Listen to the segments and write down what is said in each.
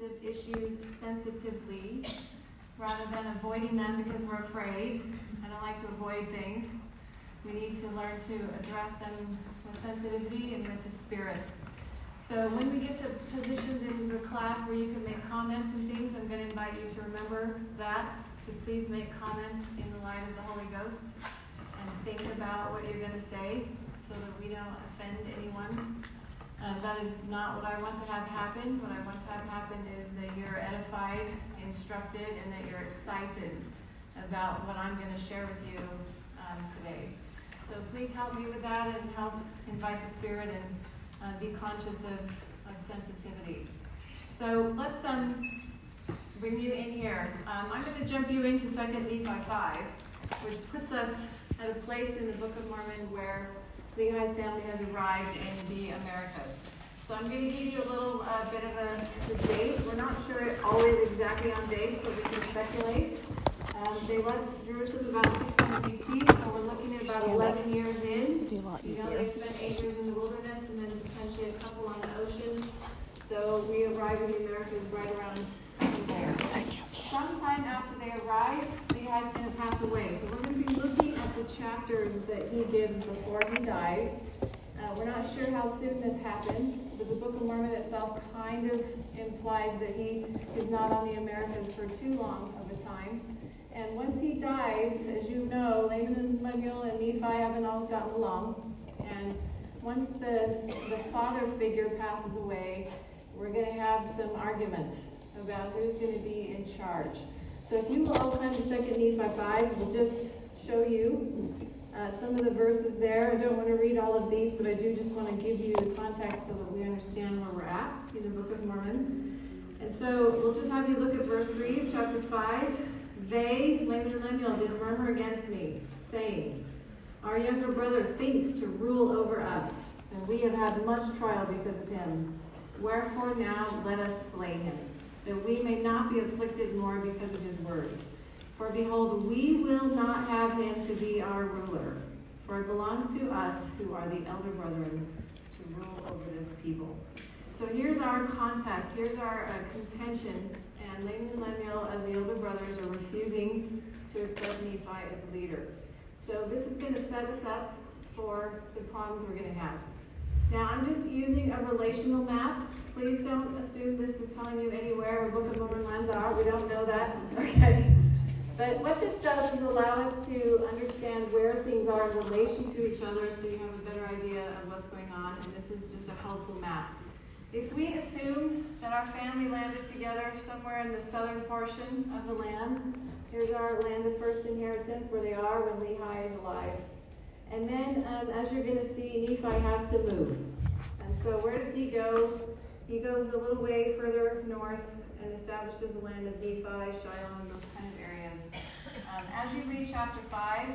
sensitive issues sensitively rather than avoiding them because we're afraid. I don't like to avoid things. We need to learn to address them with sensitivity and with the spirit. So when we get to positions in the class where you can make comments and things, I'm going to invite you to remember that, to please make comments in the light of the Holy Ghost and think about what you're going to say so that we don't offend anyone. Uh, that is not what I want to have happen. What I want to have happen is that you're edified, instructed, and that you're excited about what I'm going to share with you um, today. So please help me with that and help invite the Spirit and uh, be conscious of, of sensitivity. So let's um, bring you in here. Um, I'm going to jump you into 2 Nephi 5, which puts us at a place in the Book of Mormon where Lehi's family has arrived in the Americas. So I'm going to give you a little uh, bit of a, a, date. We're not sure always exactly on date, but we can speculate. Um, they left Jerusalem about 600 BC, so we're looking at about 11 years in. be a lot You know, they spent eight years in the wilderness and then potentially a couple on the ocean. So we arrived in the Americas right around there. Sometime after they arrive, Lehi's going to pass away. So we're going to be looking at the chapters that he gives before he dies. Uh, we're not sure how soon this happens, but the Book of Mormon itself kind of implies that he is not on the Americas for too long of a time. And once he dies, as you know, Laman and Lemuel and Nephi haven't always gotten along. And once the, the father figure passes away, we're going to have some arguments about who's going to be in charge. So if you will turn to 2 Nephi 5, we'll just show you uh, some of the verses there. I don't want to read all of these, but I do just want to give you the context so that we understand where we're at in the Book of Mormon. And so we'll just have you look at verse 3 of chapter 5. They, Laman and Lemuel, did murmur against me, saying, Our younger brother thinks to rule over us, and we have had much trial because of him. Wherefore now let us slay him, that we may not be afflicted more because of his words. For behold, we will not have him to be our ruler, for it belongs to us who are the elder brethren to rule over this people. So here's our contest, here's our uh, contention, and Laman and Lemuel, as the elder brothers, are refusing to accept Nephi as the leader. So this is going to set us up for the problems we're going to have. Now, I'm just using a relational map. Please don't assume this is telling you anywhere where Book of Mormon lands are. We don't know that. Okay. But what this does is allow us to understand where things are in relation to each other so you have a better idea of what's going on. And this is just a helpful map. If we assume that our family landed together somewhere in the southern portion of the land, here's our land of first inheritance where they are when Lehi is alive. And then, um, as you're going to see, Nephi has to move. And so, where does he go? He goes a little way further north and establishes the land of Nephi, Shiloh, and those kind of areas. Um, as you read chapter 5,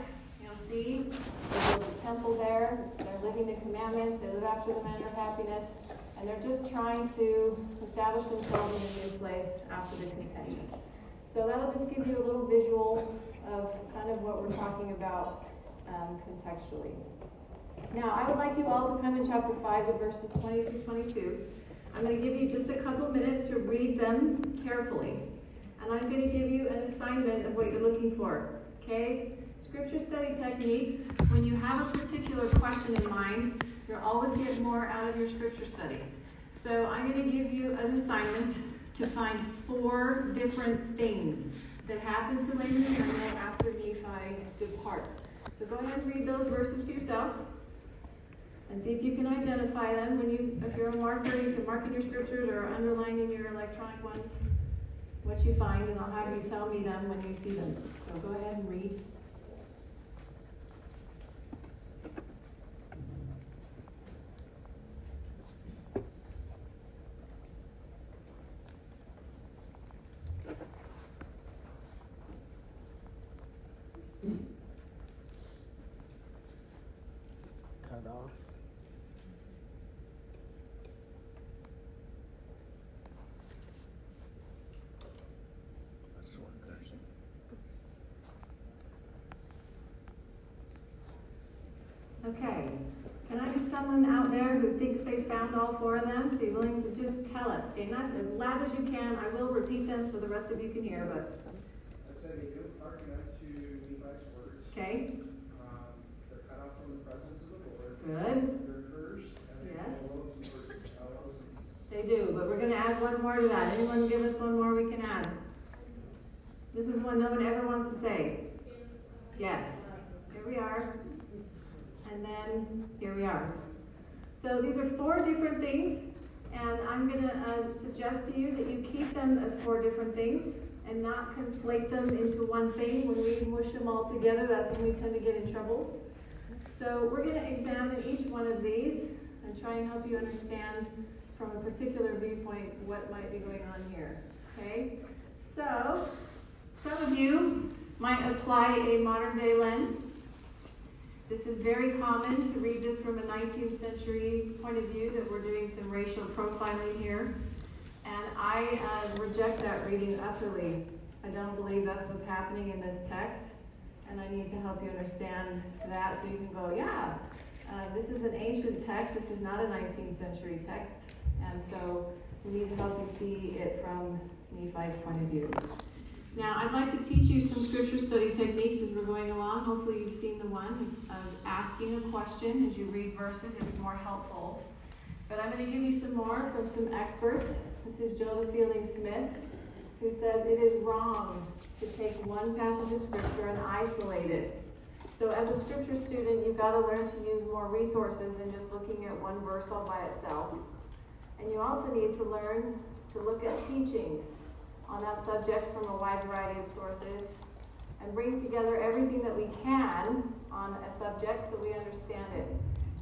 you'll see there's a temple there. They're living the commandments, they live after the manner of happiness, and they're just trying to establish themselves in a new place after the contention. So, that'll just give you a little visual of kind of what we're talking about um, contextually. Now, I would like you all to come in chapter 5 to verses 20 through 22. I'm going to give you just a couple minutes to read them carefully. And I'm going to give you an assignment of what you're looking for. Okay? Scripture study techniques, when you have a particular question in mind, you'll always get more out of your scripture study. So I'm going to give you an assignment to find four different things that happen to Laman and after Nephi departs. So go ahead and read those verses to yourself and see if you can identify them. When you, if you're a marker, you can mark in your scriptures or underline in your electronic one what you find, and I'll have you tell me them when you see them. So go ahead and read. Cut off. That's one person. Okay. Can I just someone out there who thinks they found all four of them be willing to just tell us? Okay, not as loud as you can. I will repeat them so the rest of you can hear, but. I they don't hearken Levi's words. Okay. Um, they're cut off from the presence of the Lord. Good. They're cursed and Yes. They do, but we're going to add one more to that. Anyone give us one more we can add? This is one no one ever wants to say. Yes. Here we are. And then here we are. So these are four different things, and I'm going to uh, suggest to you that you keep them as four different things and not conflate them into one thing. When we mush them all together, that's when we tend to get in trouble. So we're going to examine each one of these and try and help you understand from a particular viewpoint what might be going on here. Okay? So, some of you might apply a modern day lens. This is very common to read this from a 19th century point of view, that we're doing some racial profiling here. And I uh, reject that reading utterly. I don't believe that's what's happening in this text. And I need to help you understand that so you can go, yeah, uh, this is an ancient text. This is not a 19th century text. And so we need to help you see it from Nephi's point of view. Now, I'd like to teach you some scripture study techniques as we're going along. Hopefully, you've seen the one of asking a question as you read verses. It's more helpful. But I'm going to give you some more from some experts. This is Joseph Fielding Smith, who says it is wrong to take one passage of scripture and isolate it. So, as a scripture student, you've got to learn to use more resources than just looking at one verse all by itself. And you also need to learn to look at teachings on that subject from a wide variety of sources and bring together everything that we can on a subject so we understand it.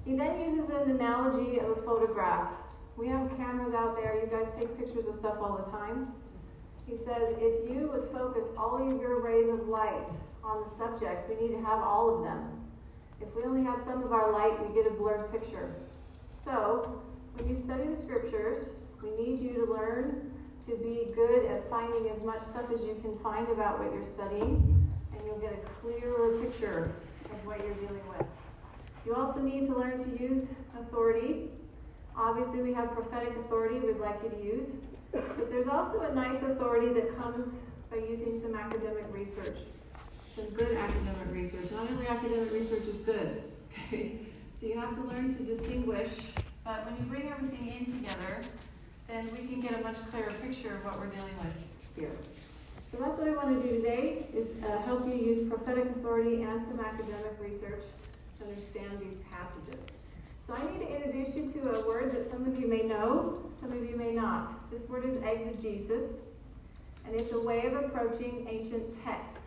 He then uses an analogy of a photograph. We have cameras out there, you guys take pictures of stuff all the time. He says if you would focus all of your rays of light on the subject, we need to have all of them. If we only have some of our light, we get a blurred picture. So, when you study the scriptures, we need you to learn to be good at finding as much stuff as you can find about what you're studying, and you'll get a clearer picture of what you're dealing with. You also need to learn to use authority. Obviously, we have prophetic authority we'd like you to use, but there's also a nice authority that comes by using some academic research, some good academic research. Not every academic research is good, okay? So you have to learn to distinguish, but when you bring everything in together, then we can get a much clearer picture of what we're dealing with here. So that's what I want to do today, is uh, help you use prophetic authority and some academic research to understand these passages. So I need to introduce you to a word that some of you may know, some of you may not. This word is exegesis, and it's a way of approaching ancient texts.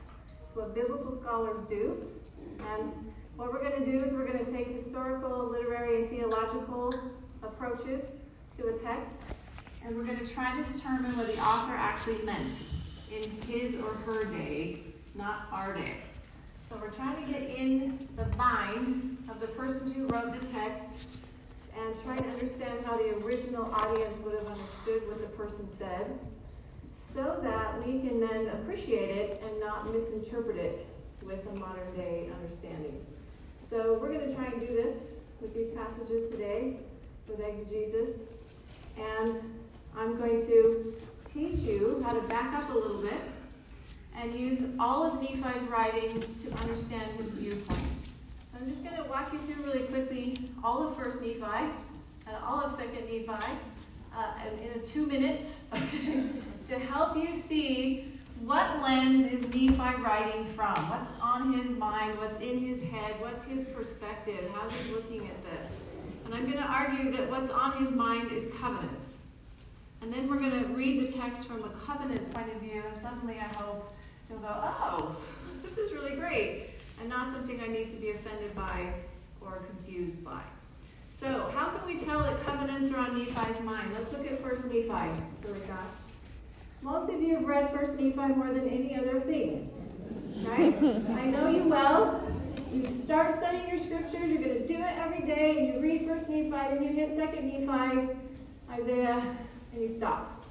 It's what biblical scholars do. And what we're going to do is we're going to take historical, literary, and theological approaches to a text and we're going to try to determine what the author actually meant in his or her day, not our day. So we're trying to get in the mind of the person who wrote the text and try to understand how the original audience would have understood what the person said so that we can then appreciate it and not misinterpret it with a modern day understanding. So we're going to try and do this with these passages today with exegesis. To teach you how to back up a little bit and use all of Nephi's writings to understand his viewpoint. So I'm just going to walk you through really quickly all of First Nephi and all of Second Nephi uh, in, two minutes to help you see what lens is Nephi writing from? What's on his mind? What's in his head? What's his perspective? How's he looking at this? And I'm going to argue that what's on his mind is covenants. And then we're going to read the text from a covenant point of view, suddenly I hope you'll go, oh, this is really great, and not something I need to be offended by or confused by. So, how can we tell that covenants are on Nephi's mind? Let's look at First Nephi really fast. Most of you have read First Nephi more than any other thing, right? I know you well. You start studying your scriptures. You're going to do it every day, and you read First Nephi, then you hit Second Nephi, Isaiah, and you stop.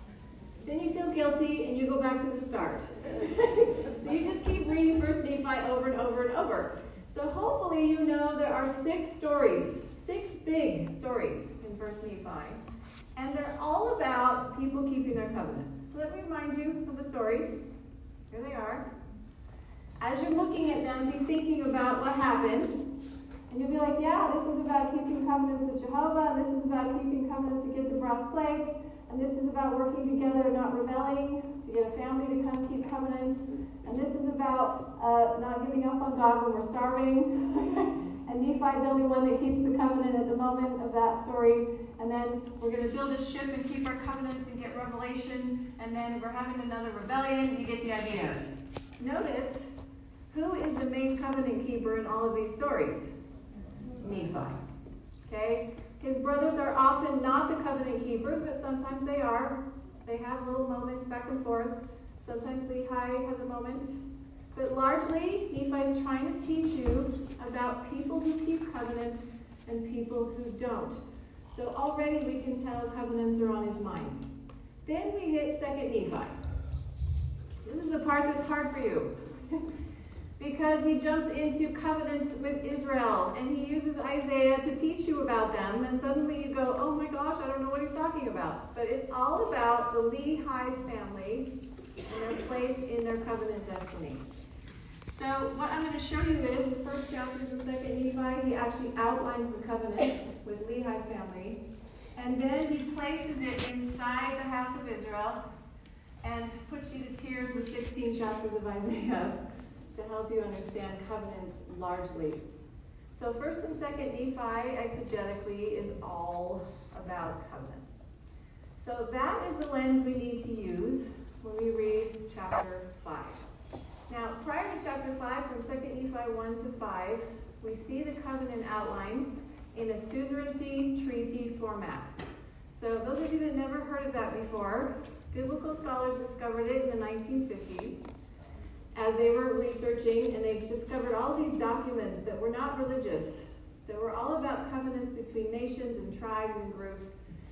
Then you feel guilty and you go back to the start. so you just keep reading First Nephi over and over and over. So hopefully you know there are six stories, six big stories in First Nephi, and they're all about people keeping their covenants. So let me remind you of the stories. Here they are. As you're looking at them, be thinking about what happened. And you'll be like, yeah, this is about keeping covenants with Jehovah, this is about keeping covenants to get the brass plates, and this is about working together and not rebelling, to get a family to come keep covenants, and this is about uh, not giving up on God when we're starving. and Nephi's the only one that keeps the covenant at the moment of that story. And then we're going to build a ship and keep our covenants and get revelation. And then we're having another rebellion. You get the idea. Notice who is the main covenant keeper in all of these stories? Nephi. Okay? His brothers are often not the covenant keepers, but sometimes they are. They have little moments back and forth. Sometimes Lehi has a moment. But largely, Nephi is trying to teach you about people who keep covenants and people who don't. So already we can tell covenants are on his mind. Then we hit second Nephi. This is the part that's hard for you. because he jumps into covenants with Israel and he uses Isaiah to teach you about them, and suddenly you go, oh my gosh, I don't know what he's talking about. But it's all about the Lehi's family and their place in their covenant destiny. So what I'm going to show you is the first chapters of Second Nephi. He actually outlines the covenant with Lehi's family, and then he places it inside the house of Israel and puts you to tears with 16 chapters of Isaiah to help you understand covenants largely. So first and second Nephi exegetically is all about covenants. So that is the lens we need to use when we read chapter 5. Now, prior to chapter 5, from 2 Nephi 1 to 5, we see the covenant outlined in a suzerainty treaty format. So those of you that never heard of that before, biblical scholars discovered it in the 1950s as they were researching, and they discovered all these documents that were not religious, that were all about covenants between nations and tribes and groups.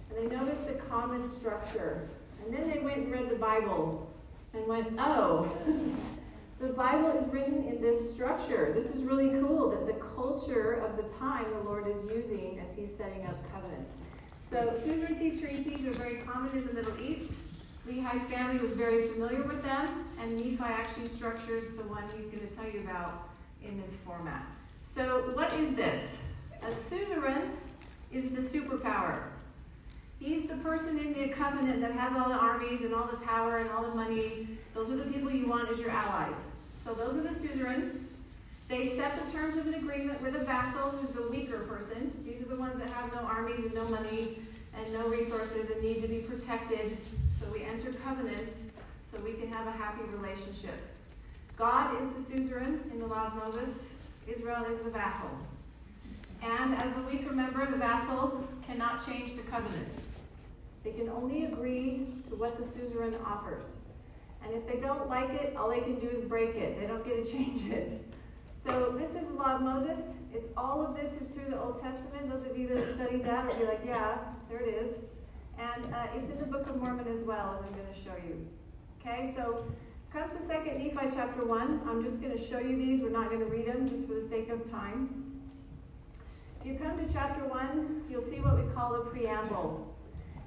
And they noticed a common structure. And then they went and read the Bible and went, oh, the Bible is written in this structure. This is really cool that the culture of the time the Lord is using as He's setting up covenants. So, suzerainty treaties are very common in the Middle East. Lehi's family was very familiar with them, and Nephi actually structures the one he's going to tell you about in this format. So, what is this? A suzerain is the superpower. He's the person in the covenant that has all the armies and all the power and all the money. Those are the people you want as your allies. So, those are the suzerains. They set the terms of an agreement with a vassal, who's the weaker person. These are the ones that have no armies and no money and no resources and need to be protected so we enter covenants so we can have a happy relationship. God is the suzerain in the law of Moses, Israel is the vassal. And as the weaker member, the vassal cannot change the covenant. They can only agree to what the suzerain offers. And if they don't like it, all they can do is break it. They don't get to change it. So this is the law of Moses. It's all of this is through the Old Testament. Those of you that have studied that will be like, yeah, there it is. And uh, it's in the Book of Mormon as well, as I'm going to show you. Okay, so come to 2nd Nephi chapter 1. I'm just going to show you these. We're not going to read them just for the sake of time. If you come to chapter 1, you'll see what we call a preamble.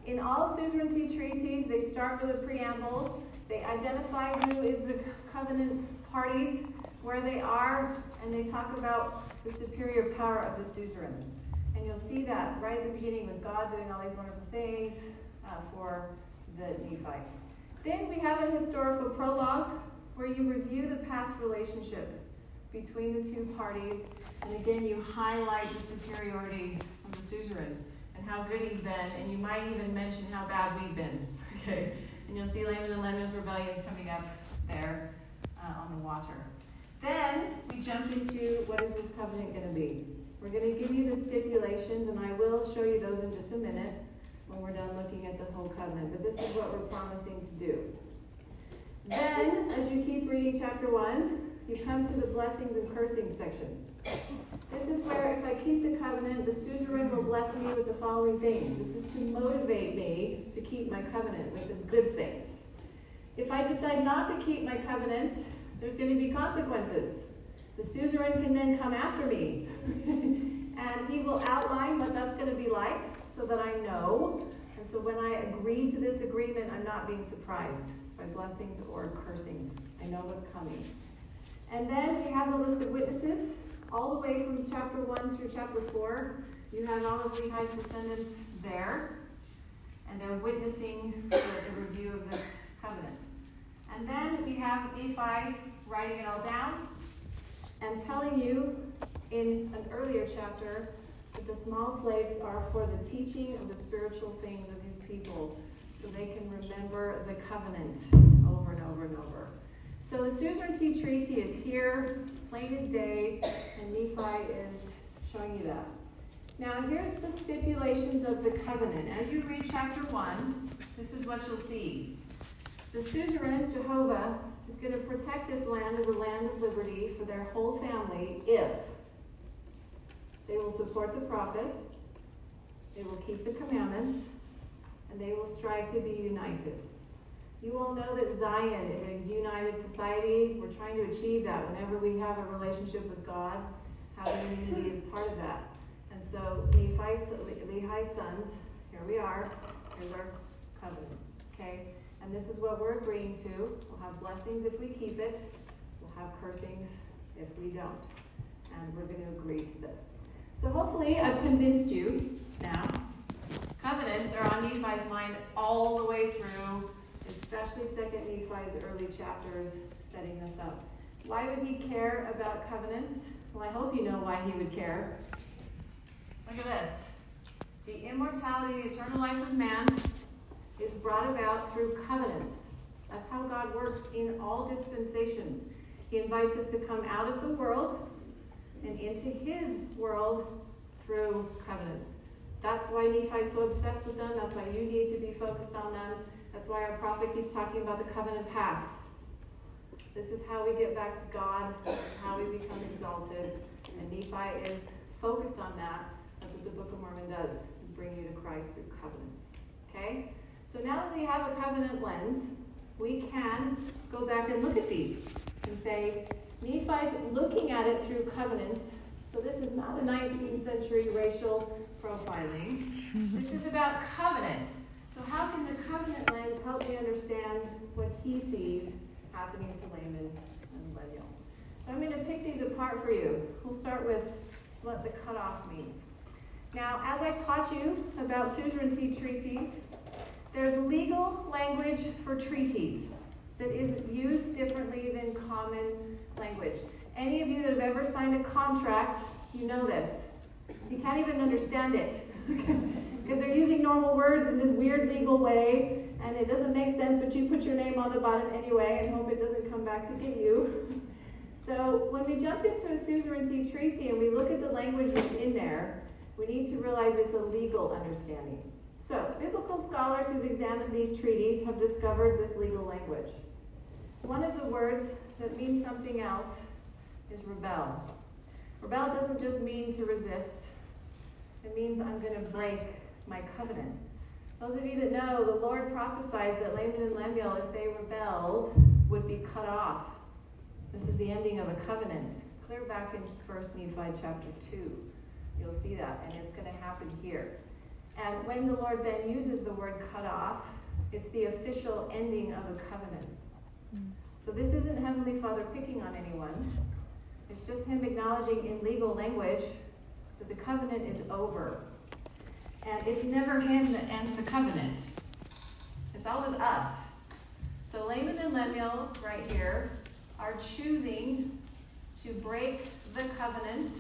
In all suzerainty treaties, they start with a preamble. They identify who is the covenant parties, where they are, and they talk about the superior power of the suzerain. And you'll see that right at the beginning with God doing all these wonderful things uh, for the Nephites. Then we have a historical prologue where you review the past relationship between the two parties. And again, you highlight the superiority of the suzerain and how good he's been. And you might even mention how bad we've been. Okay? And you'll see Laman and Lemuel's rebellions coming up there uh, on the water. Then we jump into what is this covenant going to be? We're going to give you the stipulations, and I will show you those in just a minute when we're done looking at the whole covenant. But this is what we're promising to do. Then, as you keep reading chapter 1, you come to the blessings and cursing section. This is where, if I keep the covenant, the suzerain will bless me with the following things. This is to motivate me to keep my covenant with the good things. If I decide not to keep my covenant, there's going to be consequences. The suzerain can then come after me And he will outline what that's going to be like so that I know. And so when I agree to this agreement, I'm not being surprised by blessings or cursings. I know what's coming. And then we have the list of witnesses, all the way from chapter 1 through chapter 4. You have all of Lehi's descendants there, and they're witnessing the, the review of this covenant. And then we have Nephi writing it all down and telling you in an earlier chapter that the small plates are for the teaching of the spiritual things of his people so they can remember the covenant over and over and over. So the suzerainty treaty is here, plain as day, and Nephi is showing you that. Now, here's the stipulations of the covenant. As you read chapter 1, this is what you'll see. The suzerain, Jehovah, is going to protect this land as a land of liberty for their whole family if they will support the prophet, they will keep the commandments, and they will strive to be united. You all know that Zion is a united society. We're trying to achieve that whenever we have a relationship with God. Having unity is part of that. And so Lehi's sons, here we are. Here's our covenant. Okay? And this is what we're agreeing to. We'll have blessings if we keep it. We'll have cursings if we don't. And we're going to agree to this. So hopefully I've convinced you now. Covenants are on Nephi's mind all the way through especially Second Nephi's early chapters setting this up. Why would he care about covenants? Well, I hope you know why he would care. Look at this. The immortality, the eternal life of man is brought about through covenants. That's how God works in all dispensations. He invites us to come out of the world and into his world through covenants. That's why Nephi's so obsessed with them. That's why you need to be focused on them. That's why our prophet keeps talking about the covenant path. This is how we get back to God. How we become exalted. And Nephi is focused on that. That's what the Book of Mormon does. Bring you to Christ through covenants. Okay? So now that we have a covenant lens, we can go back and look at these and say, Nephi's looking at it through covenants. So this is not a 19th century racial profiling. This is about covenants. So, how can the covenant lens help me understand what he sees happening to Laman and Lemuel? So, I'm going to pick these apart for you. We'll start with what the cutoff means. Now, as I taught you about suzerainty treaties, there's legal language for treaties that is used differently than common language. Any of you that have ever signed a contract, you know this. You can't even understand it. because they're using normal words in this weird legal way, and it doesn't make sense, but you put your name on the bottom anyway and hope it doesn't come back to get you. So when we jump into a suzerainty treaty and we look at the language that's in there, we need to realize it's a legal understanding. So, biblical scholars who've examined these treaties have discovered this legal language. One of the words that means something else is rebel. Rebel doesn't just mean to resist, it means I'm going to break my covenant. Those of you that know, the Lord prophesied that Laman and Lemuel, if they rebelled, would be cut off. This is the ending of a covenant. Clear back in 1 Nephi chapter 2. You'll see that, and it's going to happen here. And when the Lord then uses the word cut off, it's the official ending of a covenant. Mm. So this isn't Heavenly Father picking on anyone. It's just Him acknowledging in legal language that the covenant is over. And it's never him that ends the covenant. It's always us. So Laman and Lemuel, right here, are choosing to break the covenant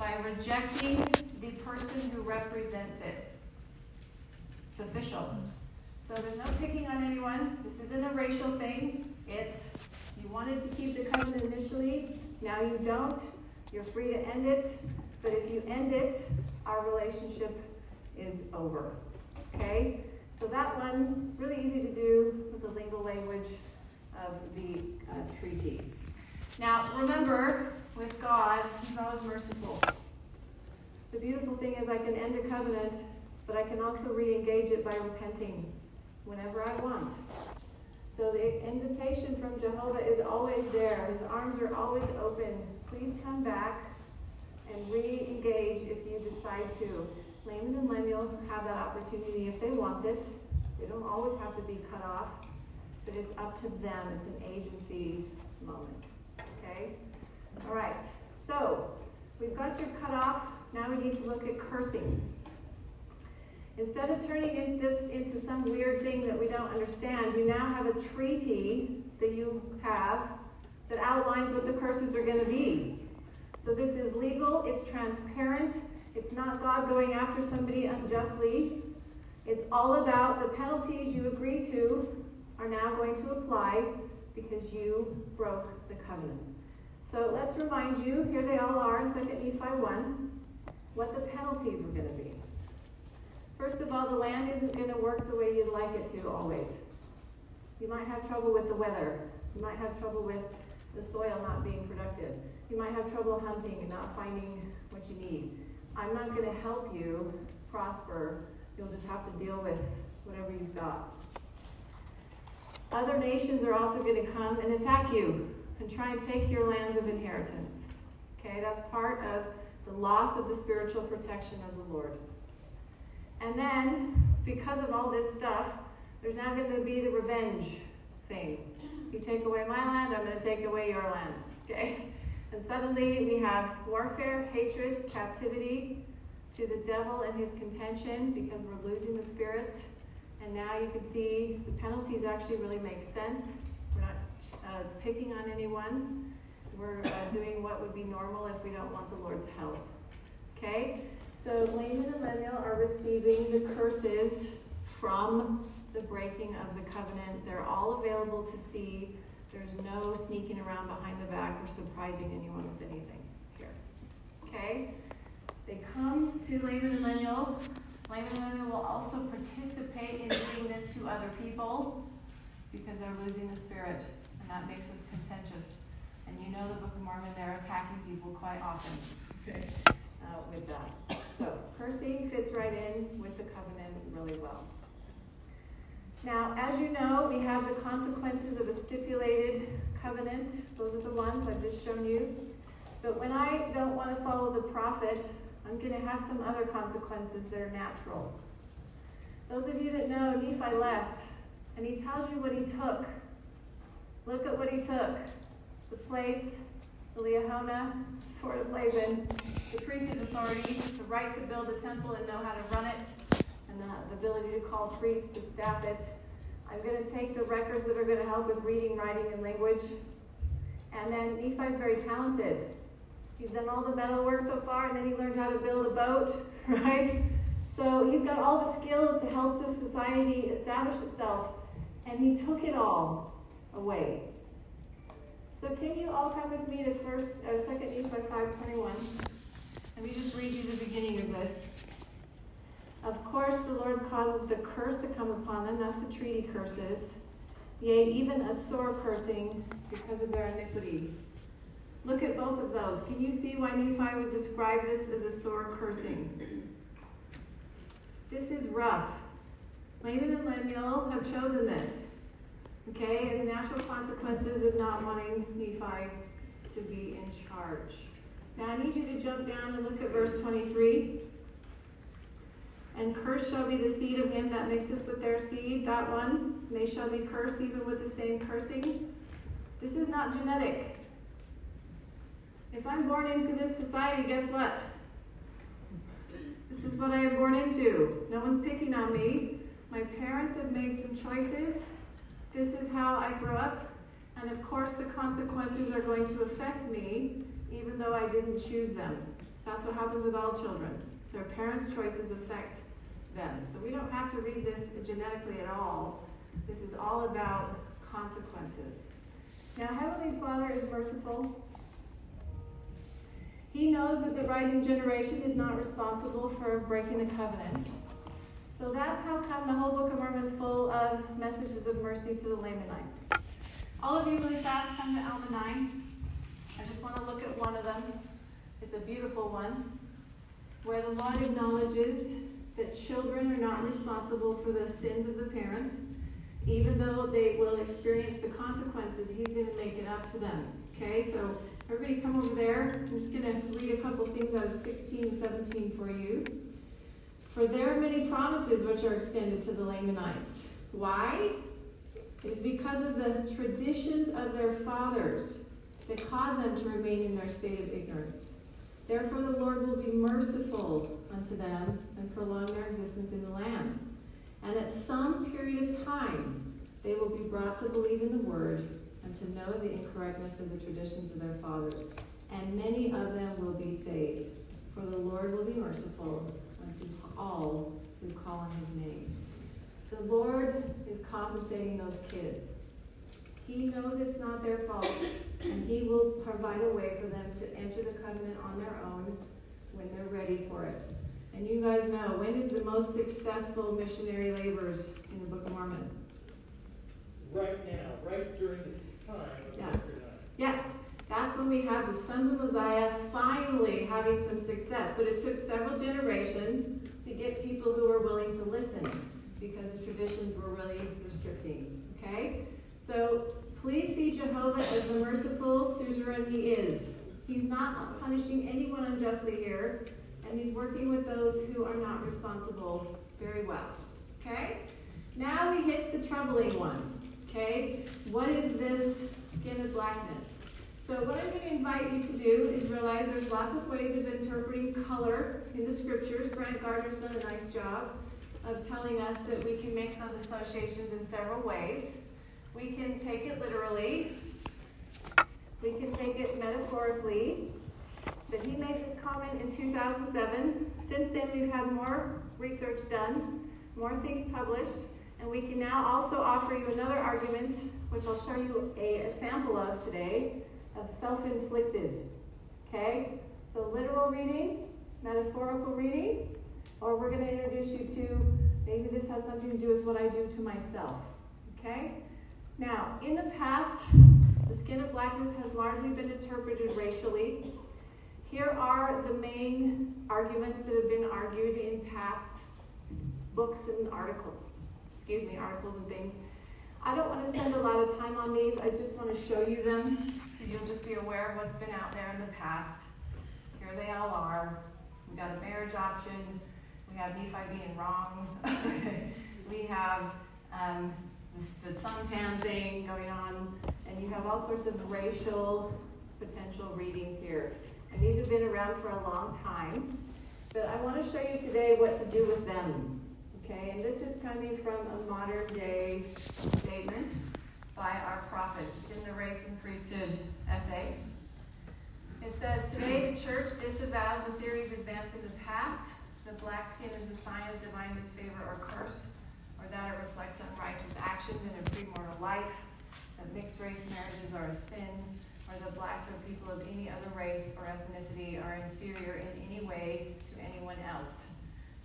by rejecting the person who represents it. It's official. So there's no picking on anyone. This isn't a racial thing. It's you wanted to keep the covenant initially, now you don't. You're free to end it. But if you end it, our relationship is over. Okay? So that one, really easy to do with the legal language of the uh, treaty. Now, remember, with God, He's always merciful. The beautiful thing is I can end a covenant, but I can also re-engage it by repenting whenever I want. So the invitation from Jehovah is always there. His arms are always open. Please come back and re-engage if you decide to. Laman and Lemuel have that opportunity if they want it. They don't always have to be cut off, but it's up to them. It's an agency moment. Okay? All right. So, we've got your cutoff. Now we need to look at cursing. Instead of turning this into some weird thing that we don't understand, you now have a treaty that you have that outlines what the curses are going to be. So this is legal, it's transparent, it's not God going after somebody unjustly. It's all about the penalties you agree to are now going to apply because you broke the covenant. So let's remind you, here they all are in 2 Nephi 1, what the penalties were going to be. First of all, the land isn't going to work the way you'd like it to always. You might have trouble with the weather. You might have trouble with the soil not being productive. You might have trouble hunting and not finding what you need. I'm not going to help you prosper. You'll just have to deal with whatever you've got. Other nations are also going to come and attack you and try and take your lands of inheritance. Okay, that's part of the loss of the spiritual protection of the Lord. And then, because of all this stuff, there's now going to be the revenge thing. You take away my land, I'm going to take away your land. Okay? And suddenly we have warfare, hatred, captivity to the devil and his contention because we're losing the spirit. And now you can see the penalties actually really make sense. Uh, picking on anyone. We're uh, doing what would be normal if we don't want the Lord's help. Okay? So Laman and Lemuel are receiving the curses from the breaking of the covenant. They're all available to see. There's no sneaking around behind the back or surprising anyone with anything here. Okay? They come to Laman and Lemuel. Laman and Lemuel will also participate in doing this to other people because they're losing the spirit, that makes us contentious. And you know the Book of Mormon, they're attacking people quite often. Okay. Uh, with that. So cursing fits right in with the covenant really well. Now, as you know, we have the consequences of a stipulated covenant. Those are the ones I've just shown you. But when I don't want to follow the prophet, I'm going to have some other consequences that are natural. Those of you that know, Nephi left, and he tells you what he took. Look at what he took the plates, the Liahona, sword of Laban, the priesthood authority, the right to build a temple and know how to run it, and the, the ability to call priests to staff it. I'm going to take the records that are going to help with reading, writing, and language. And then Nephi's very talented. He's done all the metal work so far, and then he learned how to build a boat, right? So he's got all the skills to help the society establish itself, and he took it all away. So can you all come with me to first, uh, Second Nephi five twenty one? Let me just read you the beginning of this. Of course, the Lord causes the curse to come upon them. That's the treaty curses. Yea, even a sore cursing because of their iniquity. Look at both of those. Can you see why Nephi would describe this as a sore cursing? This is rough. Laman and Lemuel have chosen this, okay, as natural consequences of not wanting Nephi to be in charge. Now I need you to jump down and look at verse 23. And cursed shall be the seed of him that mixeth with their seed, that one. They shall be cursed even with the same cursing. This is not genetic. If I'm born into this society, guess what? This is what I am born into. No one's picking on me. My parents have made some choices. This is how I grew up. And of course, the consequences are going to affect me, even though I didn't choose them. That's what happens with all children. Their parents' choices affect them. So we don't have to read this genetically at all. This is all about consequences. Now, Heavenly Father is merciful. He knows that the rising generation is not responsible for breaking the covenant. So that's how come the whole Book of Mormon is full of messages of mercy to the Lamanites. All of you really fast come to Alma 9. I just want to look at one of them. It's a beautiful one where the Lord acknowledges that children are not responsible for the sins of the parents, even though they will experience the consequences, He's going to make it up to them. Okay, so Everybody come over there. I'm just going to read a couple things out of 16 and 17 for you. For there are many promises which are extended to the Lamanites. Why? It's because of the traditions of their fathers that cause them to remain in their state of ignorance. Therefore, the Lord will be merciful unto them and prolong their existence in the land. And at some period of time, they will be brought to believe in the word and to know the incorrectness of the traditions of their fathers. And many of them will be saved. For the Lord will be merciful unto all who call on his name. The Lord is compensating those kids. He knows it's not their fault, and He will provide a way for them to enter the covenant on their own when they're ready for it. And you guys know, when is the most successful missionary labors in the Book of Mormon? Right now, right during this time Yeah. Yes, that's when we have the sons of Mosiah finally having some success. But it took several generations to get people who were willing to listen because the traditions were really restricting. Okay? So please see Jehovah as the merciful suzerain he is. He's not punishing anyone unjustly here, and he's working with those who are not responsible very well. Okay? Now we hit the troubling one. Okay? What is this skin of blackness? So what I'm going to invite you to do is realize there's lots of ways of interpreting color in the scriptures. Brant Gardner's done a nice job of telling us that we can make those associations in several ways. We can take it literally. We can take it metaphorically. But he made this comment in 2007. Since then, we've had more research done, more things published, and we can now also offer you another argument, which I'll show you a, a sample of today, of self inflicted. Okay? So, literal reading, metaphorical reading, or we're going to introduce you to maybe this has something to do with what I do to myself. Okay? Now, in the past, the skin of blackness has largely been interpreted racially. Here are the main arguments that have been argued in past books and articles. Excuse me, articles and things. I don't want to spend a lot of time on these. I just want to show you them so you'll just be aware of what's been out there in the past. Here they all are. We've got a marriage option. We have Nephi being wrong. we have um, this, the suntan thing going on, and you have all sorts of racial potential readings here. And these have been around for a long time. But I want to show you today what to do with them. Okay, and this is coming from a modern day statement by our prophets. It's in the Race and Priesthood essay. It says, Today the church disavows the theories advanced in the past that black skin is a sign of divine disfavor or curse, or that it reflects unrighteous actions in a premortal life, that mixed race marriages are a sin, or that blacks or people of any other race or ethnicity are inferior in any way to anyone else.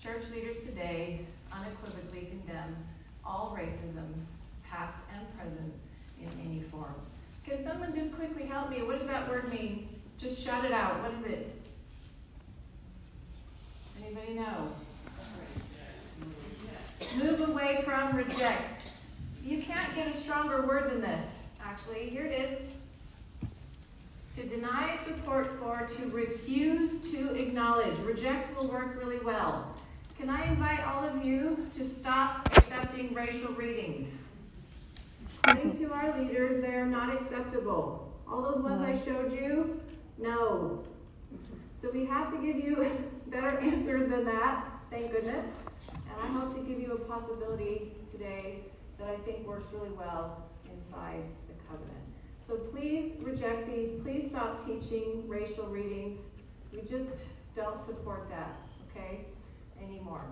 Church leaders today unequivocally condemn all racism, past and present, in any form. Can someone just quickly help me? What does that word mean? Just shout it out. What is it? Anybody know? Move away from reject. You can't get a stronger word than this, actually. Here it is. To deny support for, to refuse to acknowledge. Reject will work really well. Can I invite all of you to stop accepting racial readings? According to our leaders, they are not acceptable. All those ones I showed you, no. So we have to give you better answers than that, thank goodness. And I hope to give you a possibility today that I think works really well inside the covenant. So please reject these. Please stop teaching racial readings. We just don't support that, okay, anymore.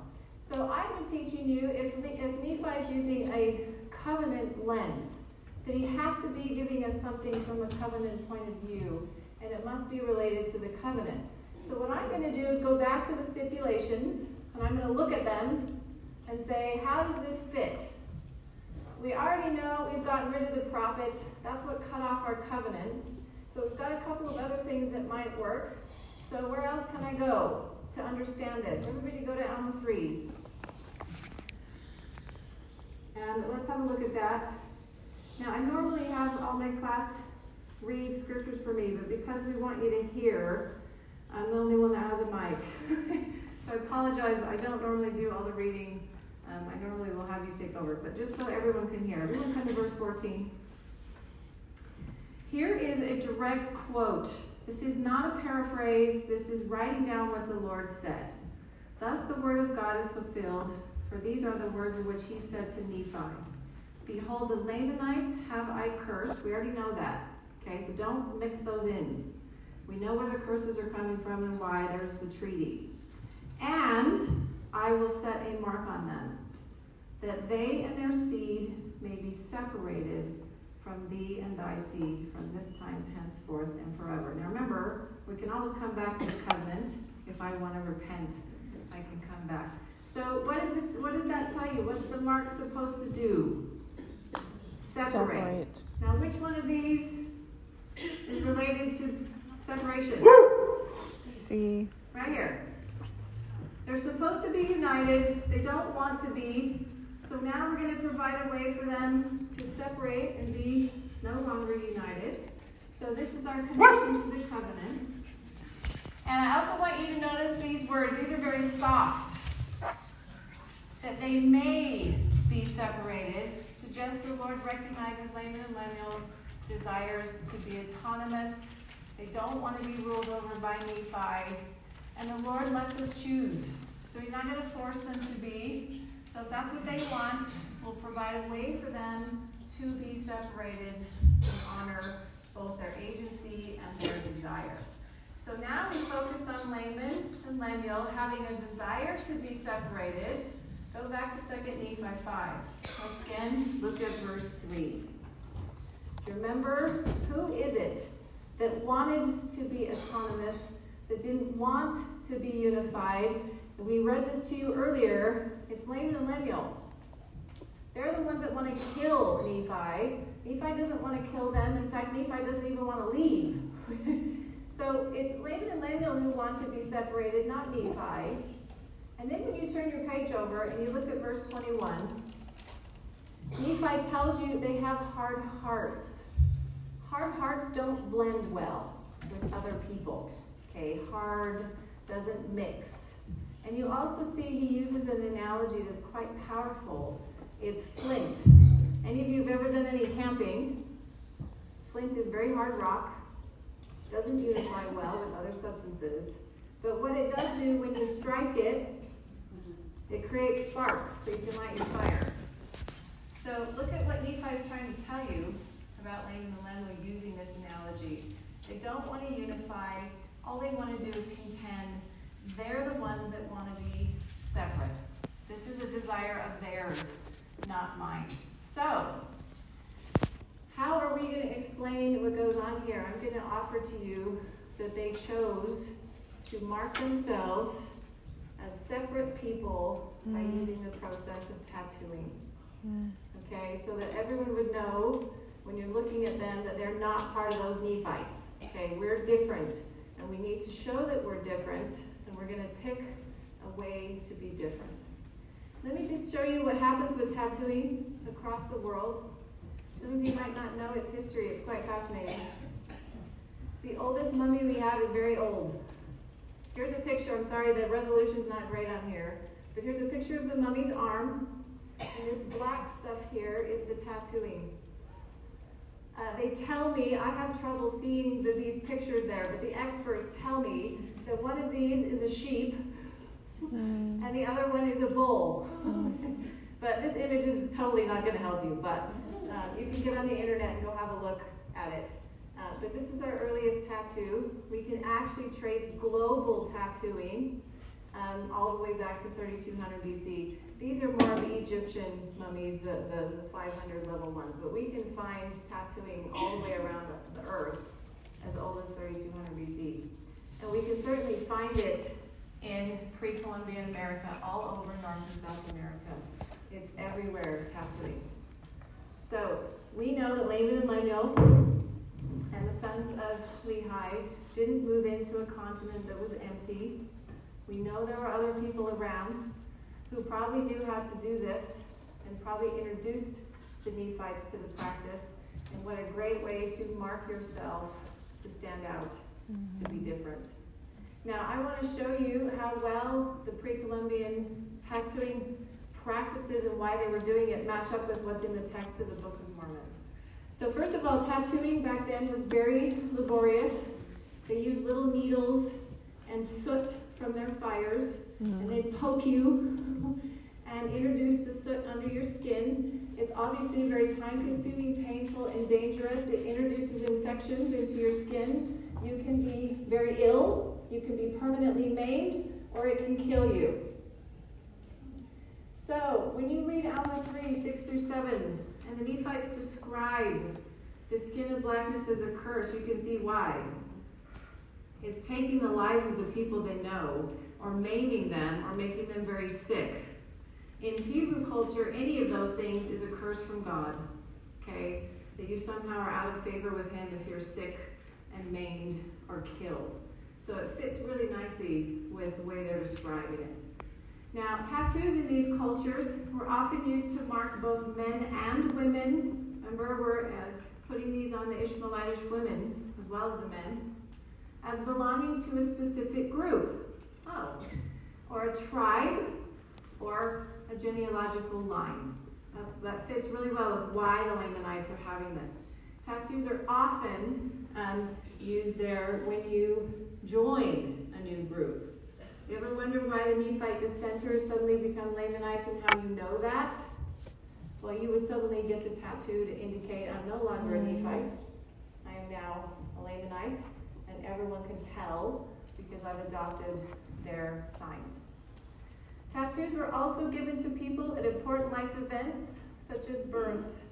So I've been teaching you if, if Nephi is using a covenant lens, that he has to be giving us something from a covenant point of view, and it must be related to the covenant. So what I'm going to do is go back to the stipulations, and I'm going to look at them and say, how does this fit? We already know we've gotten rid of the prophet. That's what cut off our covenant. But we've got a couple of other things that might work. So where else can I go to understand this? Everybody go to Alma 3. And let's have a look at that. Now, I normally have all my class read scriptures for me, but because we want you to hear, I'm the only one that has a mic. so I apologize. I don't normally do all the reading. Um, I normally will have you take over, but just so everyone can hear. Everyone come to verse 14. Here is a direct quote. This is not a paraphrase. This is writing down what the Lord said. Thus the word of God is fulfilled, for these are the words which he said to Nephi Behold, the Lamanites have I cursed. We already know that. Okay, so don't mix those in. We know where the curses are coming from and why. There's the treaty. And I will set a mark on them, that they and their seed may be separated from thee and thy seed from this time henceforth and forever. Now remember, we can always come back to the covenant. If I want to repent, I can come back. So what did, what did that tell you? What's the mark supposed to do? Separate. Separate. Now which one of these is related to separation? See. Right here. They're supposed to be united. They don't want to be. So now we're going to provide a way for them to separate and be no longer united. So this is our connection to the covenant. And I also want you to notice these words. These are very soft. That they may be separated suggests the Lord recognizes Laman and Lemuel's desires to be autonomous. They don't want to be ruled over by Nephi. And the Lord lets us choose. So He's not going to force them to be. So if that's what they want, we'll provide a way for them to be separated and honor both their agency and their desire. So now we focused on Laman and Lemuel having a desire to be separated. Go back to 2 Nephi 5. Once again, look at verse 3. Remember, who is it that wanted to be autonomous, that didn't want to be unified? We read this to you earlier. It's Laman and Lemuel. They're the ones that want to kill Nephi. Nephi doesn't want to kill them. In fact, Nephi doesn't even want to leave. so it's Laman and Lemuel who want to be separated, not Nephi. And then when you turn your page over and you look at verse 21, Nephi tells you they have hard hearts. Hard hearts don't blend well with other people. Okay, hard doesn't mix. And you also see he uses an analogy that's quite powerful. It's flint. Any of you have ever done any camping? Flint is very hard rock, doesn't unify well with other substances. But what it does do when you strike it, it creates sparks so you can light your fire. So look at what Nephi is trying to tell you about Laman and Lemuel using this analogy. They don't want to unify. All they want to do is contend. They're the ones that want to be separate. This is a desire of theirs, not mine. So, how are we going to explain what goes on here? I'm going to offer to you that they chose to mark themselves as separate people mm. by using the process of tattooing. Okay, so that everyone would know when you're looking at them that they're not part of those Nephites. Okay, we're different, and we need to show that we're different, and we're going to pick a way to be different. Let me just show you what happens with tattooing across the world. Some of you might not know its history, it's quite fascinating. The oldest mummy we have is very old. Here's a picture, I'm sorry, the resolution's not great on here, but here's a picture of the mummy's arm. And this black stuff here is the tattooing. Uh, they tell me, I have trouble seeing the, these pictures there, but the experts tell me that one of these is a sheep mm. and the other one is a bull. Mm. but this image is totally not going to help you, but uh, you can get on the internet and go have a look at it. Uh, but this is our earliest tattoo. We can actually trace global tattooing um, all the way back to 3200 BC. These are more of the Egyptian mummies, the, the, the 500 level ones, but we can find tattooing all the way around the, earth as old as 3200 BC. And we can certainly find it in pre-Columbian America, all over North and South America. It's everywhere tattooing. So we know that Laman and Lemuel and the sons of Lehi didn't move into a continent that was empty. We know there were other people around who probably knew how to do this and probably introduced the Nephites to the practice. And what a great way to mark yourself to stand out, to mm-hmm. be different. Now, I want to show you how well the pre Columbian tattooing practices and why they were doing it match up with what's in the text of the Book of Mormon. So, first of all, tattooing back then was very laborious. They used little needles and soot from their fires, Mm. and they'd poke you and introduce the soot under your skin. It's obviously very time consuming, painful, and dangerous. It introduces infections into your skin. You can be very ill, you can be permanently maimed, or it can kill you. So, when you read Alma 3 6 through 7, and the Nephites describe the skin of blackness as a curse, you can see why. It's taking the lives of the people they know, or maiming them, or making them very sick. In Hebrew culture, any of those things is a curse from God. Okay? That you somehow are out of favor with Him if you're sick and maimed or killed. So it fits really nicely with the way they're describing it. Now, tattoos in these cultures were often used to mark both men and women. Remember, we're uh, putting these on the Ishmaelitish women as well as the men, as belonging to a specific group. Or a tribe, or a genealogical line. Uh, that fits really well with why the Lamanites are having this. Tattoos are often um, used there when you join a new group. You ever wonder why the Nephite dissenters suddenly become Lamanites and how you know that? Well, you would suddenly get the tattoo to indicate I'm no longer a Nephite. I am now a Lamanite, and everyone can tell because I've adopted their signs. Tattoos were also given to people at important life events, such as births.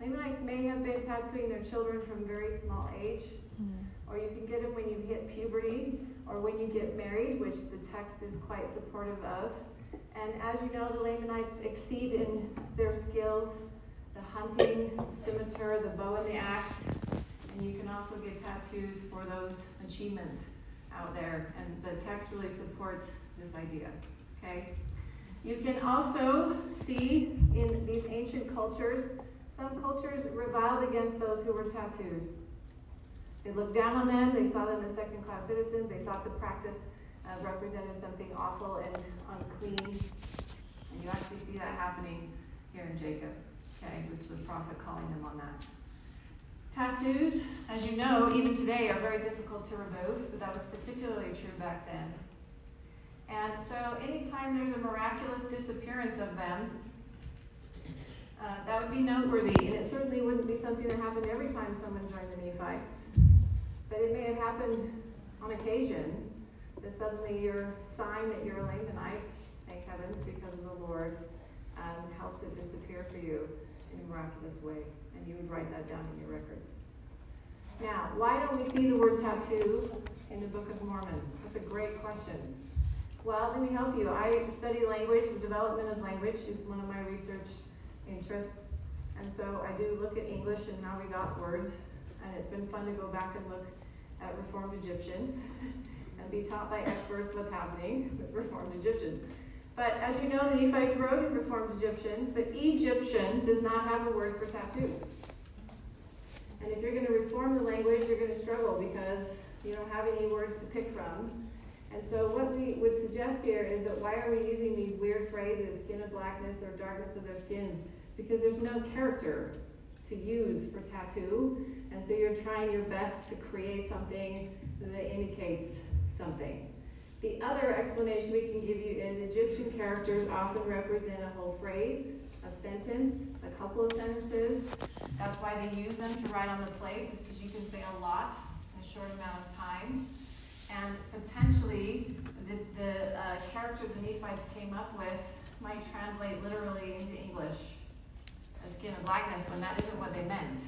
Lamanites may have been tattooing their children from very small age, hmm. or you can get them when you hit puberty or when you get married, which the text is quite supportive of. And as you know, the Lamanites exceed in their skills the hunting, the scimitar, the bow, and the axe. And you can also get tattoos for those achievements out there. And the text really supports this idea. Okay? You can also see in these ancient cultures, some cultures reviled against those who were tattooed. They looked down on them, they saw them as second class citizens, they thought the practice uh, represented something awful and unclean. And you actually see that happening here in Jacob, okay, which the prophet calling them on that. Tattoos, as you know, even today are very difficult to remove, but that was particularly true back then. And so, anytime there's a miraculous disappearance of them, uh, that would be noteworthy, and it certainly wouldn't be something that happened every time someone joined the Nephites. But it may have happened on occasion that suddenly your sign that you're a Lamanite, thank heavens, because of the Lord, um, helps it disappear for you in a miraculous way. You would write that down in your records. Now, why don't we see the word tattoo in the Book of Mormon? That's a great question. Well, let me help you. I study language, the development of language is one of my research interests. And so I do look at English and how we got words. And it's been fun to go back and look at Reformed Egyptian and be taught by experts what's happening with Reformed Egyptian. But as you know, the Nephites wrote in Reformed Egyptian, but Egyptian does not have a word for tattoo. And if you're going to reform the language, you're going to struggle because you don't have any words to pick from. And so, what we would suggest here is that why are we using these weird phrases, skin of blackness or darkness of their skins? Because there's no character to use for tattoo. And so, you're trying your best to create something that indicates something. The other explanation we can give you is Egyptian characters often represent a whole phrase, a sentence, a couple of sentences. That's why they use them to write on the plates, is because you can say a lot in a short amount of time. And potentially, the, the uh, character the Nephites came up with might translate literally into English a skin of blackness when that isn't what they meant.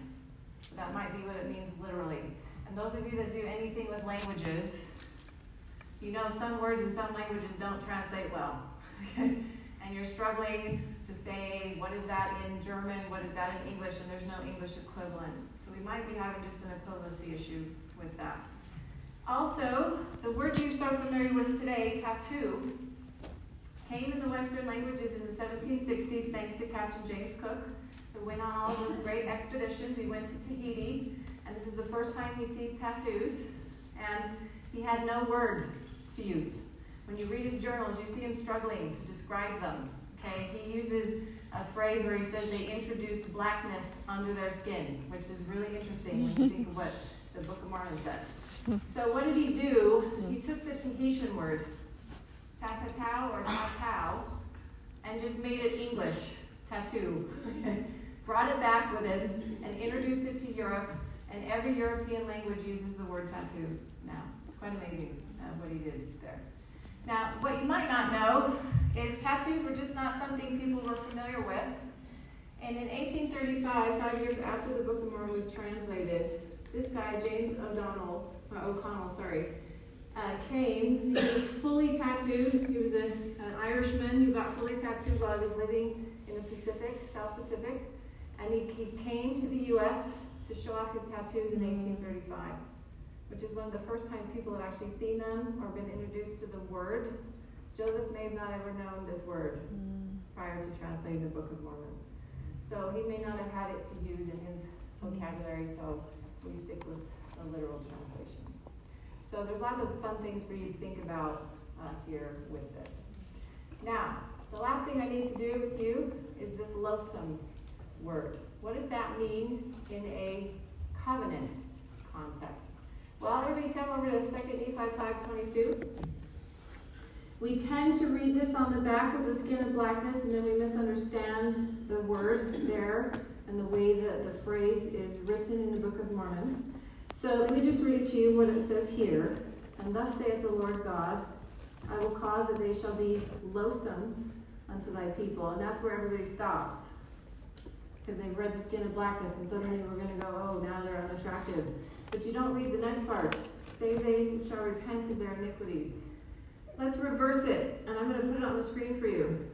That might be what it means literally. And those of you that do anything with languages, you know some words in some languages don't translate well. and you're struggling to say, what is that in German, what is that in English, and there's no English equivalent. So we might be having just an equivalency issue with that. Also, the word you're so familiar with today, tattoo, came in the Western languages in the 1760s thanks to Captain James Cook. Who went on all those great expeditions. He went to Tahiti, and this is the first time he sees tattoos, and he had no word to use. When you read his journals, you see him struggling to describe them. Okay, he uses a phrase where he says they introduced blackness under their skin, which is really interesting when you think of what the Book of Mormon says. So what did he do? He took the Tahitian word, tatatau or tatau, and just made it English, tattoo. Brought it back with him and introduced it to Europe, and every European language uses the word tattoo now. It's quite amazing uh, what he did there. Now, what you might not know is tattoos were just not something people were familiar with. And in 1835, five years after the Book of Mormon was translated, this guy, James O'Donnell, uh, O'Connell, sorry, uh, came. He was fully tattooed. He was a, an Irishman who got fully tattooed while he was living in the Pacific, South Pacific. And he, he came to the U.S. to show off his tattoos in 1835, which is one of the first times people had actually seen them or been introduced to the word. Joseph may have not ever known this word prior to translating the Book of Mormon. So he may not have had it to use in his vocabulary, so we stick with the literal translation. So there's lots of fun things for you to think about uh, here with this. Now, the last thing I need to do with you is this loathsome word. What does that mean in a covenant context? Well, everybody come over to 2 Nephi 5.22. We tend to read this on the back of the skin of blackness, and then we misunderstand the word there and the way that the phrase is written in the Book of Mormon. So let me just read to you what it says here. And thus saith the Lord God, I will cause that they shall be loathsome unto thy people. And that's where everybody stops. Because they've read the skin of blackness, and suddenly we're going to go, oh, now they're unattractive. But you don't read the next part. Say they shall repent of their iniquities. Let's reverse it, and I'm going to put it on the screen for you.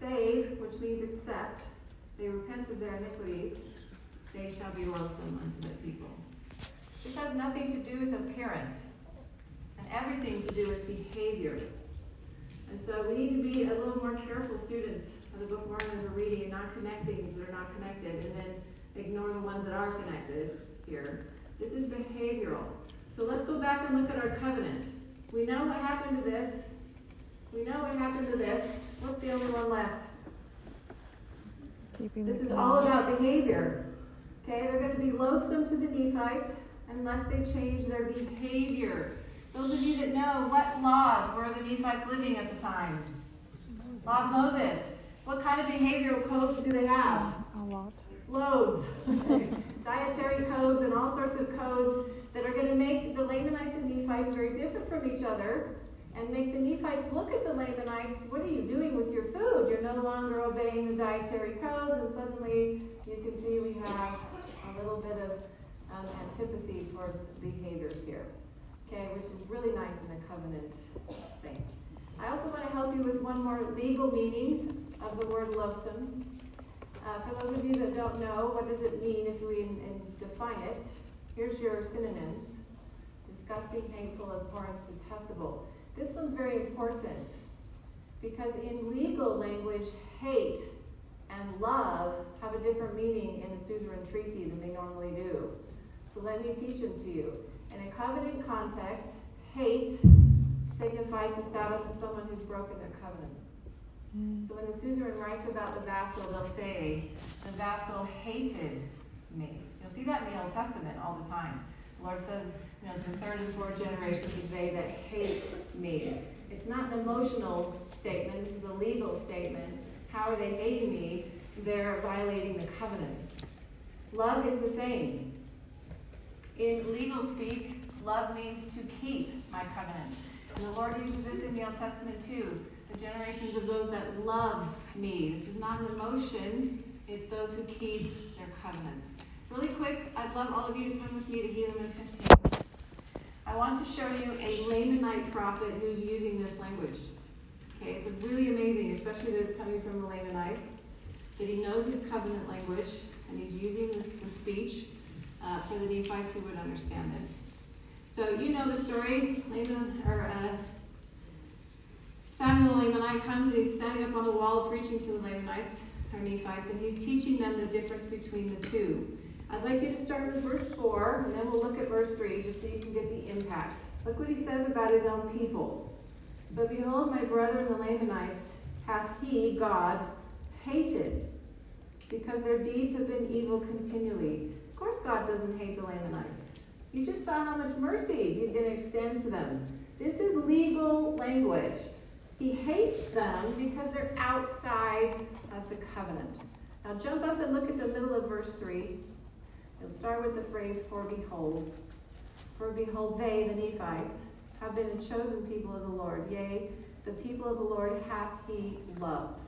Save, which means accept, they repent of their iniquities, they shall be loathsome unto the people. This has nothing to do with appearance and everything to do with behavior. And so we need to be a little more careful students of the Book of Mormon as we're reading and not connect things that are not connected and then ignore the ones that are connected here. This is behavioral. So let's go back and look at our covenant. We know what happened to this. We know what happened to this. What's the only one left? Keeping This is all about behavior. Okay, they're going to be loathsome to the Nephites unless they change their behavior. Those of you that know what laws were the Nephites living at the time? Law of Moses. What kind of behavioral codes do they have? A lot. Loads. Dietary codes and all sorts of codes that are going to make the Lamanites and Nephites very different from each other and make the Nephites look at the Lamanites. What are you doing with your food? You're no longer obeying the dietary codes, and suddenly you can see we have a little bit of um, antipathy towards behaviors here, okay, which is really nice in the covenant thing. I also want to help you with one more legal meaning of the word loathsome. Uh, for those of you that don't know, what does it mean if we in, in define it? Here's your synonyms disgusting, hateful, abhorrent, detestable. This one's very important because in legal language, hate and love have a different meaning in the suzerain treaty than they normally do. So let me teach them to you. In a covenant context, hate signifies the status of someone who's broken their covenant. Mm. So when the suzerain writes about the vassal, they'll say, the vassal hated me. You'll see that in the Old Testament all the time. The Lord says, you know, to third and fourth generations of they that hate me. It's not an emotional statement, this is a legal statement. How are they hating me? They're violating the covenant. Love is the same. In legal speak, love means to keep my covenant. And the Lord uses this in the Old Testament too. The generations of those that love me. This is not an emotion, it's those who keep their covenants. Really quick, I'd love all of you to come with me to Helaman 15. I want to show you a Lamanite prophet who's using this language. Okay, it's really amazing, especially that it's coming from a Lamanite, that he knows his covenant language and he's using this, the speech uh, for the Nephites who would understand this. So you know the story. Laman, or uh, Samuel the Lamanite comes and he's standing up on the wall preaching to the Lamanites. are Nephites, and he's teaching them the difference between the two. I'd like you to start with verse 4, and then we'll look at verse 3, just so you can get the impact. Look what he says about his own people. But behold, my brethren the Lamanites hath he, God, hated, because their deeds have been evil continually. Of course, God doesn't hate the Lamanites. You just saw how much mercy he's going to extend to them. This is legal language. He hates them because they're outside of the covenant. Now jump up and look at the middle of verse 3. You'll start with the phrase, for behold. For behold, they, the Nephites, have been a chosen people of the Lord. Yea, the people of the Lord hath he loved.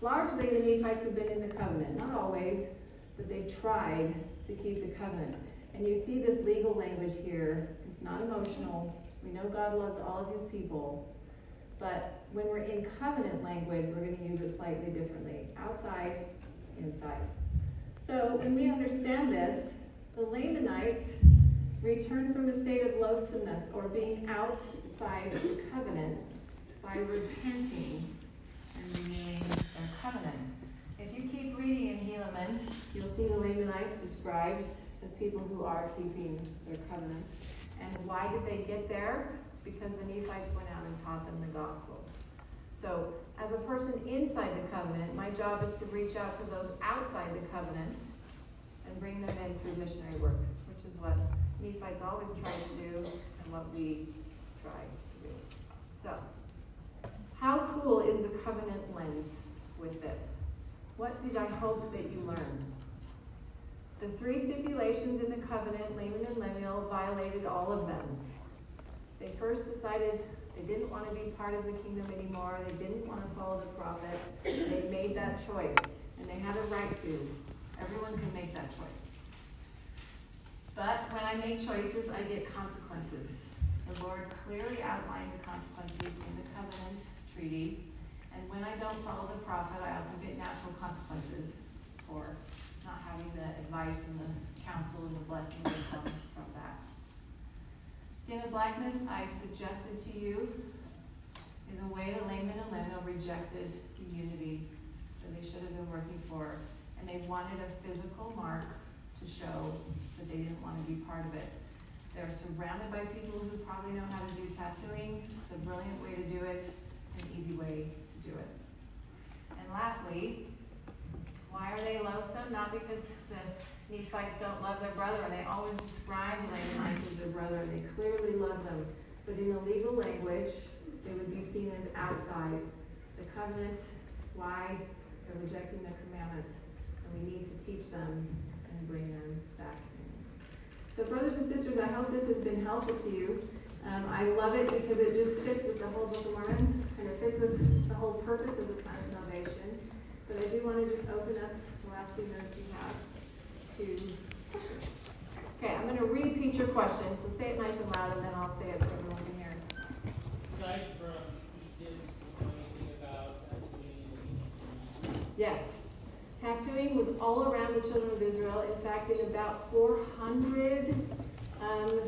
Largely, the Nephites have been in the covenant. Not always, but they tried to keep the covenant. And you see this legal language here. It's not emotional. We know God loves all of his people. But when we're in covenant language, we're going to use it slightly differently outside, inside. So when we understand this, the Lamanites returned from a state of loathsomeness or being outside the covenant by repenting and renewing their covenant. If you keep reading in Helaman, you'll see the Lamanites described as people who are keeping their covenants. And why did they get there? Because the Nephites went out and taught them the gospel. So, as a person inside the covenant, my job is to reach out to those outside the covenant and bring them in through missionary work, which is what Nephites always try to do and what we try to do. So, how cool is the covenant lens with this? What did I hope that you learned? The three stipulations in the covenant, Laman and Lemuel, violated all of them. They first decided they didn't want to be part of the kingdom anymore. They didn't want to follow the prophet. They made that choice, and they had a right to. Everyone can make that choice. But when I make choices, I get consequences. The Lord clearly outlined the consequences in the covenant treaty. And when I don't follow the prophet, I also get natural consequences for not having the advice and the counsel and the blessing that come from blackness, I suggested to you, is a way that Laman and Lemuel rejected the unity that they should have been working for. And they wanted a physical mark to show that they didn't want to be part of it. They're surrounded by people who probably know how to do tattooing. It's a brilliant way to do it, an easy way to do it. And lastly, why are they loathsome? Not because the Nephites don't love their brother, and they always describe Lamanites as their brother, and they clearly love them. But in the legal language, they would be seen as outside the covenant. Why? They're rejecting the commandments, and we need to teach them and bring them back. So, brothers and sisters, I hope this has been helpful to you. Um, I love it because it just fits with the whole Book of Mormon, and it fits with the whole purpose of the plan of salvation. But I do want to just open up the last few minutes we have to questions. Okay, I'm going to repeat your question, so say it nice and loud, and then I'll say it so everyone can hear. Aside from, you didn't anything about tattooing Yes. Tattooing was all around the children of Israel. In fact, in about 400 um,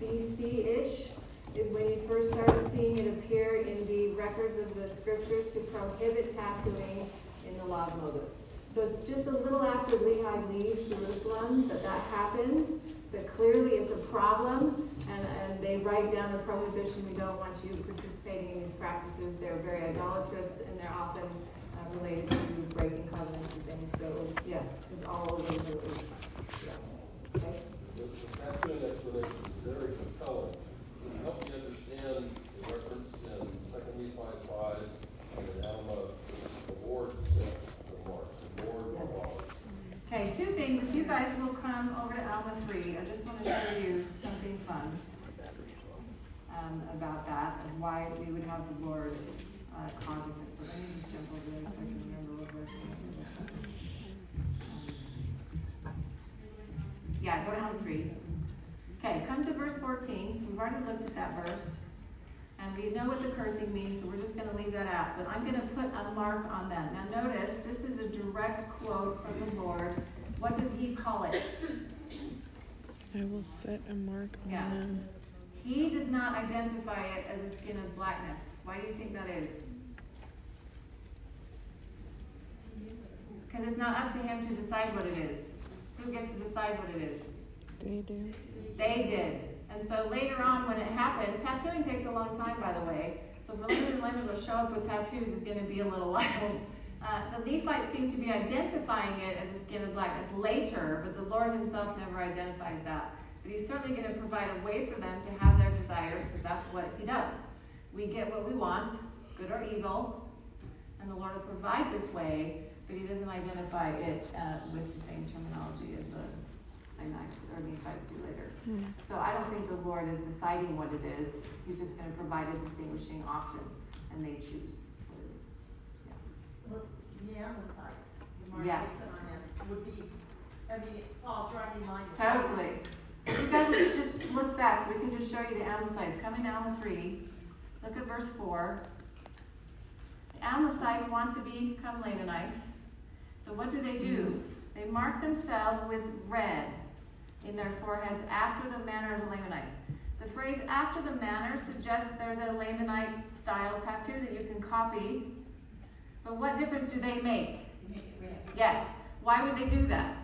BC-ish is when you first started seeing it appear in the records of the scriptures to prohibit tattooing in the law of Moses. So it's just a little after Lehi leaves Jerusalem that that happens, but clearly it's a problem, and, and they write down the prohibition. We don't want you participating in these practices. They're very idolatrous, and they're often uh, related to breaking covenants and things. So yes, it's all over the. Yeah. Okay. The the tattooing explanation is very compelling. Can you help me understand the reference in Second Nephi five and in Alma, the Lord said, the Lord, the Lord Yes. of all. Okay, two things. If you guys will come over to Alma 3, I just want to show you something fun um, about that and why we would have the Lord uh, causing this. But let me just jump over there so I can remember what verse. it is. Yeah, go to Alma 3. Okay, come to verse 14. We've already looked at that verse. And we know what the cursing means, so we're just going to leave that out. But I'm going to put a mark on them. Now, notice this is a direct quote from the Lord. What does he call it? I will set a mark on Yeah. them. He does not identify it as a skin of blackness. Why do you think that is? Because it's not up to him to decide what it is. Who gets to decide what it is? They do. They did. And so later on, when it happens, tattooing takes a long time, by the way. So for Laman to show up with tattoos is going to be a little while. Uh, the Levites seem to be identifying it as a skin of blackness later, but the Lord Himself never identifies that. But He's certainly going to provide a way for them to have their desires, because that's what He does. We get what we want, good or evil, and the Lord will provide this way, but He doesn't identify it uh, with the same terminology as the Lamanites or Nephites do later. So I don't think the Lord is deciding what it is. He's just going to provide a distinguishing option, and they choose what it is. Well, the Amlicites, the Yes. Would be, I mean, it falls right in line. Totally. So you guys let's just look back so we can just show you the Amlicites. Coming down to three. Look at verse four. The Amlicites want to become Lamanites. So what do they do? They mark themselves with red in their foreheads after the manner of the Lamanites. The phrase after the manner suggests there's a Lamanite style tattoo that you can copy. But what difference do they make? Yes. Why would they do that?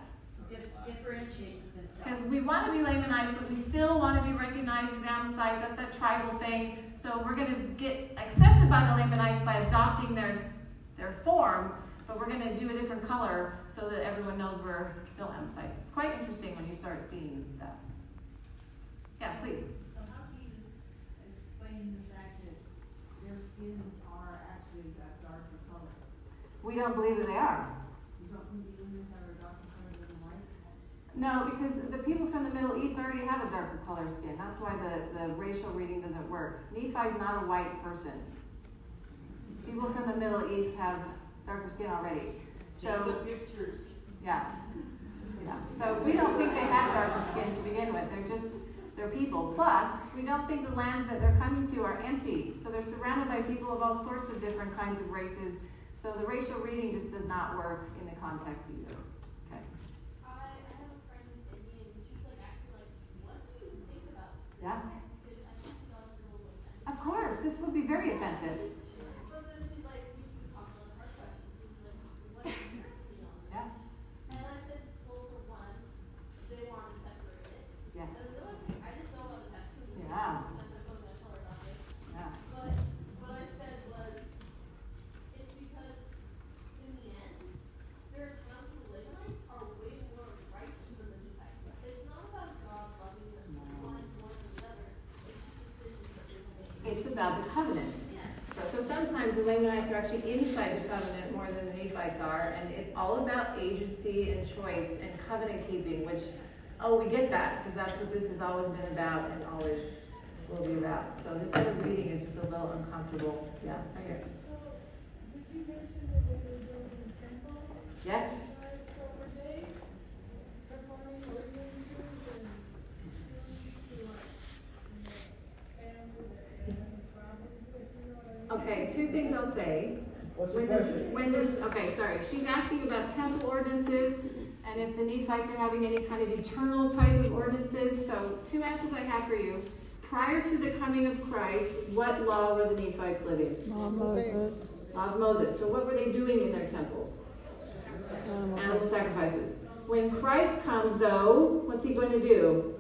Differentiate Because we want to be Lamanites, but we still want to be recognized as Amlicites. That's that tribal thing. So we're going to get accepted by the Lamanites by adopting their, their form, but we're going to do a different color so that everyone knows we're still Amlicites. It's quite interesting when you start seeing that. Yeah, please. So how do you explain the fact that their skins are actually that darker color? We don't believe that they are. You don't think the humans have a darker color than white? No, because the people from the Middle East already have a darker color skin. That's why the, the racial reading doesn't work. Nephi's not a white person. People from the Middle East have darker skin already. Check the So, pictures. yeah. Yeah. So we don't think they have darker skin to begin with. They're just, they're people. Plus, we don't think the lands that they're coming to are empty. So they're surrounded by people of all sorts of different kinds of races. So the racial reading just does not work in the context either. Okay. I, I have a friend who's Indian, and like asking like, what do you think about this? Yeah. Because I think she thought it was a little offensive. Of course, this would be very offensive. But then she's like, we, we talked about her question, she was like, what's your opinion on this? Yeah. And I said, well, for one, they want to separate it. Yeah. And they're like, I didn't know about the tattoo. Yeah. And I wasn't gonna tell her about it. Yeah. But what I said was, it's because in the end, their account of the Lamanites are way more righteous than the Nephites. It's not about God loving them one more than the other. It's just decisions that they've made. It's about the covenant. So sometimes the Lamanites are actually inside the covenant more than the Nephites are, and it's all about agency and choice and covenant keeping, which, oh, we get that, because that's what this has always been about and always will be about. So this other reading is just a little uncomfortable. Yeah, right here. Did you mention that they were building a temple? Yes? So were they performing ordinances and doing like, you know, and with the, and the province, if you know what I mean? Okay, two things I'll say. What's the When this, when this, okay, sorry, she's asking about temple ordinances and if the Nephites are having any kind of eternal type of ordinances. So, two answers I have for you. Prior to the coming of Christ, what law were the Nephites living? Law of Moses. Law of Moses. So, what were they doing in their temples? Animals. Animal sacrifices. When Christ comes, though, what's he going to do?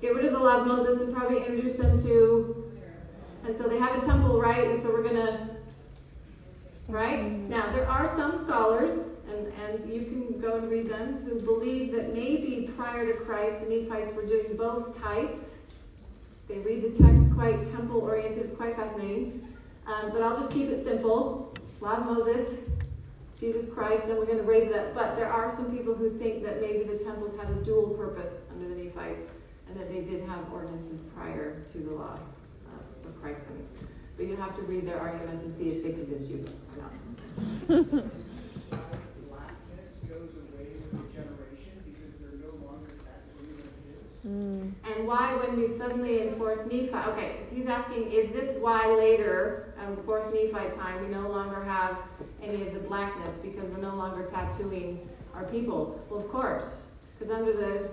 Get rid of the law of Moses and probably introduce them to. And so they have a temple, right? And so we're going to Right? Now, there are some scholars, and, and you can go and read them, who believe that maybe prior to Christ, the Nephites were doing both types. They read the text quite temple oriented, it's quite fascinating. Um, but I'll just keep it simple. Law of Moses, Jesus Christ, then we're going to raise it up. But there are some people who think that maybe the temples had a dual purpose under the Nephites, and that they did have ordinances prior to the law of Christ coming. But you have to read their arguments and see if they convince you or not. Blackness goes away with the generation because they're no longer tattooing like this. Mm. And why, when we suddenly in fourth Nephi, okay, so he's asking, is this why later, um, fourth Nephi time, we no longer have any of the blackness because we're no longer tattooing our people? Well, of course, because under the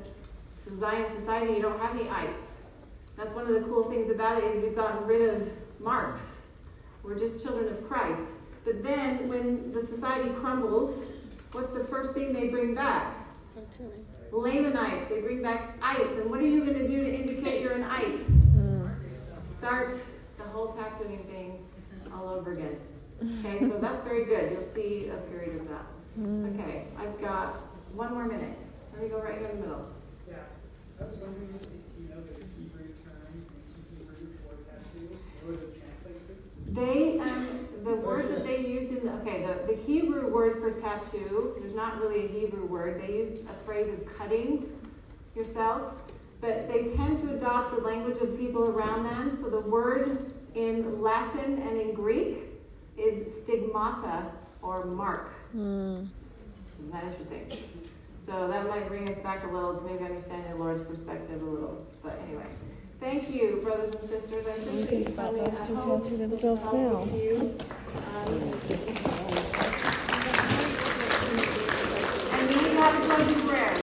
Zion society, you don't have any ites. That's one of the cool things about it is we've gotten rid of marks. We're just children of Christ. But then, when the society crumbles what's the first thing they bring back? Lamanites, they bring back ites. And what are you going to do to indicate you're an ite? Start the whole tattooing thing all over again. Okay, so that's very good. You'll see a period of that. Okay, I've got one more minute. Let me go right here in the middle. Yeah, I was wondering if you know the Hebrew term in Hebrew for tattoo, what would it translate to? They, um, the word that they used in the, okay, the, the Hebrew word for tattoo, there's not really a Hebrew word. They used a phrase of cutting yourself, but they tend to adopt the language of people around them. So the word in Latin and in Greek is stigmata or mark. Isn't that interesting? So that might bring us back a little to maybe understanding the Lord's perspective a little. But anyway, thank you, brothers and sisters. I think about those who hope tattoo themselves now. to you. Um,